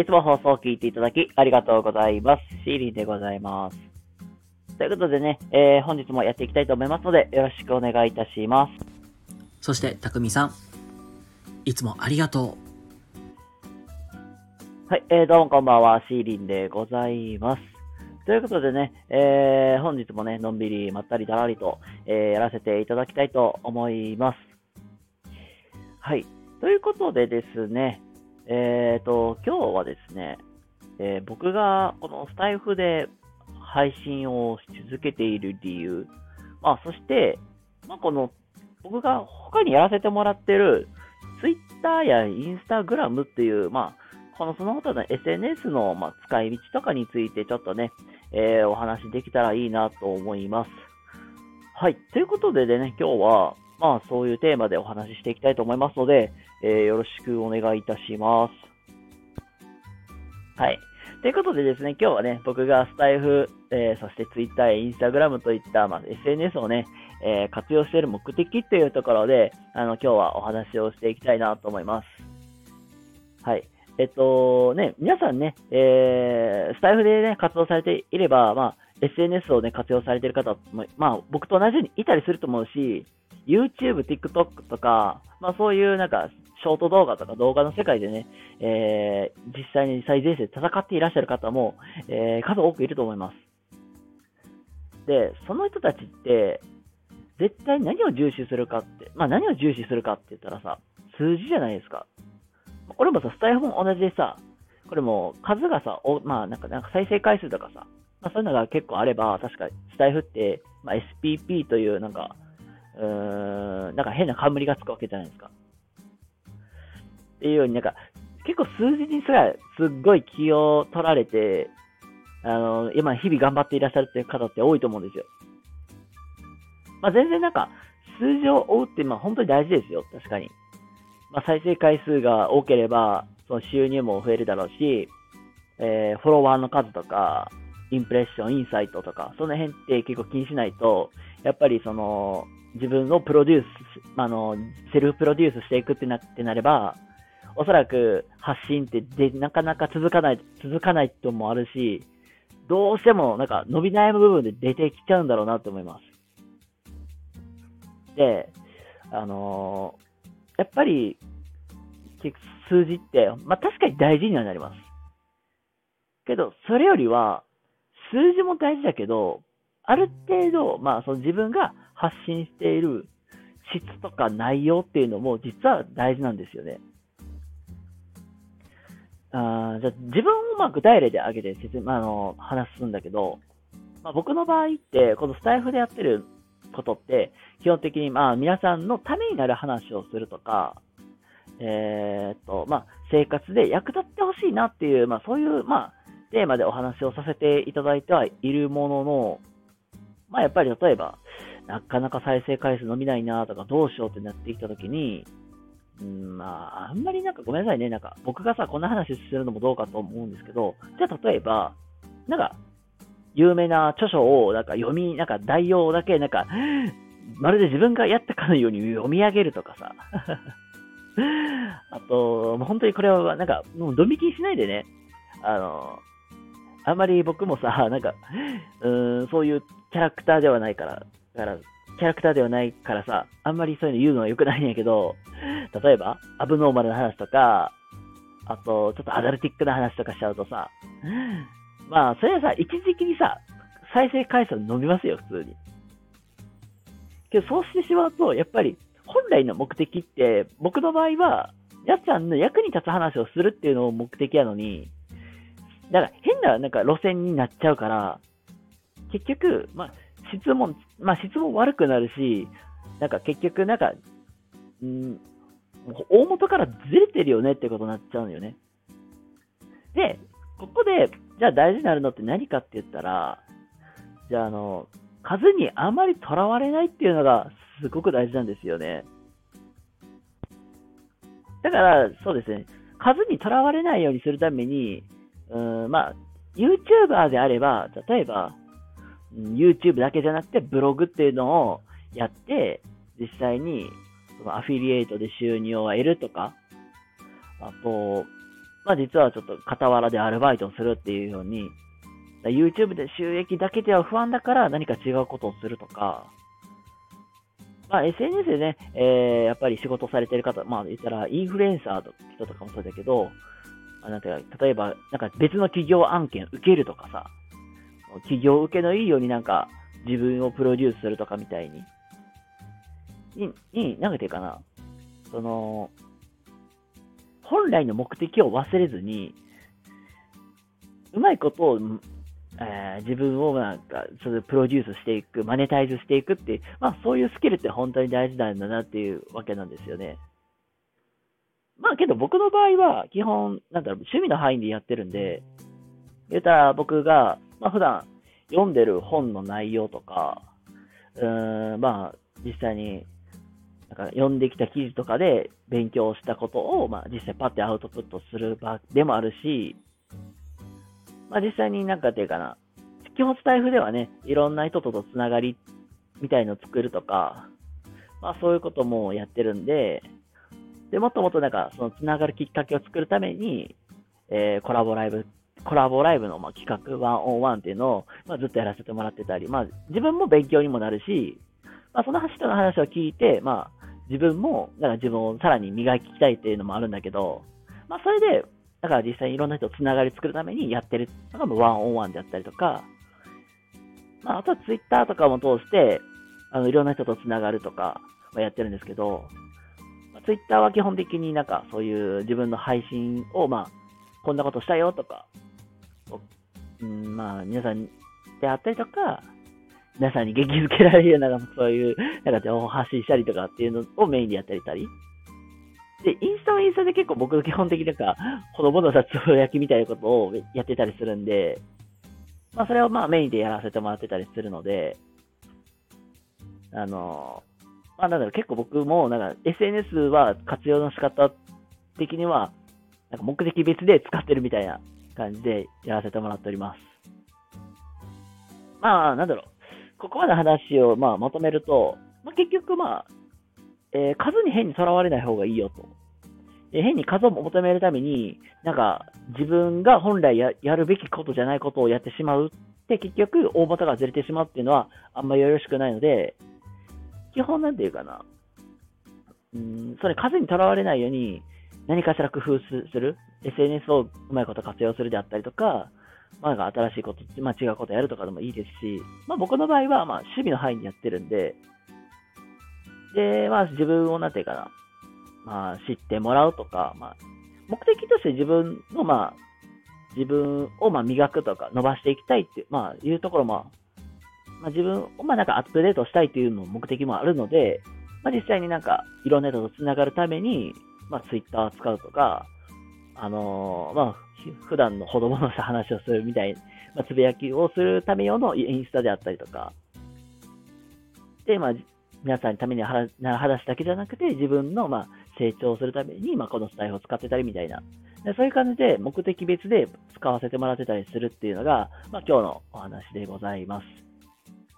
いつも放送を聞いていただきありがとうございます。シーリンでございます。ということでね、えー、本日もやっていきたいと思いますので、よろしくお願いいたします。そして、たくみさん、いつもありがとう。はい、えー、どうもこんばんは、シーリンでございます。ということでね、えー、本日もね、のんびりまったりだらりと、えー、やらせていただきたいと思います。はい。ということでですね、えっ、ー、と、今日はですね、えー、僕がこのスタイフで配信をし続けている理由、まあ、そして、まあ、この、僕が他にやらせてもらってる、Twitter や Instagram っていう、まあ、このその他の SNS の、まあ、使い道とかについてちょっとね、えー、お話できたらいいなと思います。はい。ということでね、今日は、まあ、そういうテーマでお話ししていきたいと思いますので、えー、よろしくお願いいたします。はい。ということでですね、今日はね、僕がスタイフ、えー、そして Twitter や Instagram といった、まあ、SNS をね、えー、活用している目的というところで、あの、今日はお話をしていきたいなと思います。はい。えっと、ね、皆さんね、えー、スタイフでね、活動されていれば、まあ、SNS をね、活用されている方も、まあ、僕と同じようにいたりすると思うし、YouTube、TikTok とか、まあそういうなんか、ショート動画とか動画の世界でね、えー、実際に最前線で戦っていらっしゃる方も、えー、数多くいると思います。で、その人たちって、絶対何を重視するかって、まあ何を重視するかって言ったらさ、数字じゃないですか。これもさ、スタイフも同じでさ、これも数がさ、おまあなんか、なんか再生回数とかさ、まあそういうのが結構あれば、確かスタイフって、まあ SPP というなんか、うん、なんか変な冠がつくわけじゃないですか。っていうようになんか、結構数字にすらすっごい気を取られて、あの、今日々頑張っていらっしゃるっていう方って多いと思うんですよ。まあ、全然なんか、数字を追うって、まあ本当に大事ですよ。確かに。まあ、再生回数が多ければ、その収入も増えるだろうし、えー、フォロワーの数とか、インプレッション、インサイトとか、その辺って結構気にしないと、やっぱりその、自分のプロデュース、あの、セルフプロデュースしていくってなってなれば、おそらく発信ってでなかなか続かない、続かないってもあるし、どうしてもなんか伸び悩む部分で出てきちゃうんだろうなと思います。で、あのー、やっぱり、数字って、まあ確かに大事にはなります。けど、それよりは、数字も大事だけど、ある程度、まあその自分が発信している質とか内容っていうのも実は大事なんですよね。あじゃ自分をまあ具体例で挙げて説明、あの、話すんだけど、まあ、僕の場合って、このスタイフでやってることって、基本的にまあ皆さんのためになる話をするとか、えー、っと、まあ生活で役立ってほしいなっていう、まあそういう、まあテーマでお話をさせていただいてはいるものの、まあやっぱり例えば、なかなか再生回数伸びないなとか、どうしようってなってきたときに、うん、まあ、あんまりなんかごめんなさいね。なんか、僕がさ、こんな話するのもどうかと思うんですけど、じゃあ例えば、なんか、有名な著書を、なんか読み、なんか代用だけ、なんか、まるで自分がやったかのように読み上げるとかさ。あと、もう本当にこれは、なんか、もうドミキしないでね、あの、あんまり僕もさ、なんか、うん、そういうキャラクターではないから、だから、キャラクターではないからさ、あんまりそういうの言うのは良くないんやけど、例えば、アブノーマルな話とか、あと、ちょっとアダルティックな話とかしちゃうとさ、まあ、それはさ、一時期にさ、再生回数伸びますよ、普通に。けど、そうしてしまうと、やっぱり、本来の目的って、僕の場合は、やっちゃんの役に立つ話をするっていうのを目的やのに、だから変ななんか路線になっちゃうから、結局、まあ、質問、まあ質問悪くなるし、なんか結局なんか、うん、大元からずれてるよねってことになっちゃうのよね。で、ここで、じゃあ大事になるのって何かって言ったら、じゃああの、数にあまりとらわれないっていうのがすごく大事なんですよね。だから、そうですね、数にとらわれないようにするために、うん、まあ、YouTuber であれば、例えば、YouTube だけじゃなくてブログっていうのをやって、実際にそのアフィリエイトで収入を得るとか、あと、まあ実はちょっと傍らでアルバイトをするっていうように、YouTube で収益だけでは不安だから何か違うことをするとか、まあ SNS でね、えー、やっぱり仕事されてる方、まあ言ったらインフルエンサーの人とかもそうだけど、なんか、例えばなんか別の企業案件受けるとかさ、企業受けのいいようになんか自分をプロデュースするとかみたいに、に、に、なんていうかな、その、本来の目的を忘れずに、うまいことを、えー、自分をなんか、それプロデュースしていく、マネタイズしていくっていう、まあそういうスキルって本当に大事なんだなっていうわけなんですよね。まあけど僕の場合は基本、なんだろう、趣味の範囲でやってるんで、言ったら僕が、まあ普段読んでる本の内容とか、うーん、まあ実際になんか読んできた記事とかで勉強したことを、まあ、実際パッてアウトプットする場でもあるし、まあ、実際になんかっていうかな、基本スタイフではね、いろんな人とのつながりみたいのを作るとか、まあそういうこともやってるんで、で、もっともっとなんかそのつながるきっかけを作るために、えー、コラボライブ、コラボライブのまあ企画ワンオンワンっていうのを、まあ、ずっとやらせてもらってたり、まあ自分も勉強にもなるし、まあその人の話を聞いて、まあ自分も、だから自分をさらに磨きたいっていうのもあるんだけど、まあそれで、だから実際にいろんな人とつながり作るためにやってるのがワンオンワンであったりとか、まああとはツイッターとかも通して、あのいろんな人とつながるとかやってるんですけど、ツイッターは基本的になんかそういう自分の配信を、まあ、こんなことしたよとか、うん、まあ皆さんであったりとか、皆さんに元気づけられるような、そういう、なんか情報発信したりとかっていうのをメインでやったりたり。で、インスタはインスタで結構僕基本的になんか、ほのぼのさつぶやきみたいなことをやってたりするんで、まあそれをまあメインでやらせてもらってたりするので、あの、まあなんだろう、結構僕もなんか SNS は活用の仕方的には、なんか目的別で使ってるみたいな感じでやらせてもらっております。まあ、なんだろう。ここまで話を、まあ、まとめると、まあ、結局、まあ、えー、数に変にとらわれない方がいいよと。え変に数を求めるために、なんか、自分が本来ややるべきことじゃないことをやってしまうって、結局、大元がずれてしまうっていうのは、あんまりよろしくないので、基本なんていうかな、うん、それ数にとらわれないように、何かしら工夫する、SNS をうまいこと活用するであったりとか、まあ、新しいこと、まあ、違うことやるとかでもいいですし、まあ、僕の場合は、まあ、守備の範囲にやってるんで、で、まあ、自分を、なんていうかな、まあ、知ってもらうとか、まあ、目的として自分の、まあ、自分を、まあ、磨くとか、伸ばしていきたいって、まあ、いうところも、まあ、自分を、まあ、なんかアップデートしたいっていうの目的もあるので、まあ、実際になんか、いろんな人と繋がるために、まあ、ツイッターを使うとか、あのー、まあ、普段のほどぼの話をするみたい、まあ、つぶやきをするため用のインスタであったりとか、で、まあ、皆さんのために話だけじゃなくて、自分の、まあ、成長するために、まあ、このスタイルを使ってたりみたいな、でそういう感じで目的別で使わせてもらってたりするっていうのが、まあ、今日のお話でございます。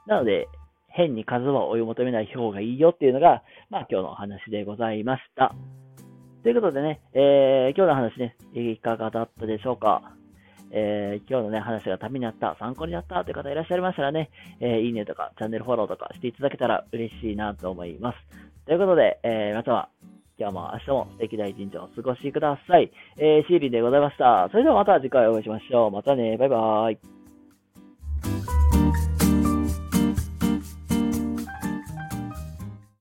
なので、変に数は追い求めない方がいいよっていうのが、まあ、今日のお話でございました。ということでね、えー、今日の話ね、いかがだったでしょうか？えー、今日のね、話がためになった、参考になったという方いらっしゃいましたらね、えー、いいねとか、チャンネルフォローとかしていただけたら嬉しいなと思います。ということで、えー、または、今日も明日も素敵な一日をお過ごしください。えー、シーリンでございました。それではまた次回お会いしましょう。またね、バイバーイ。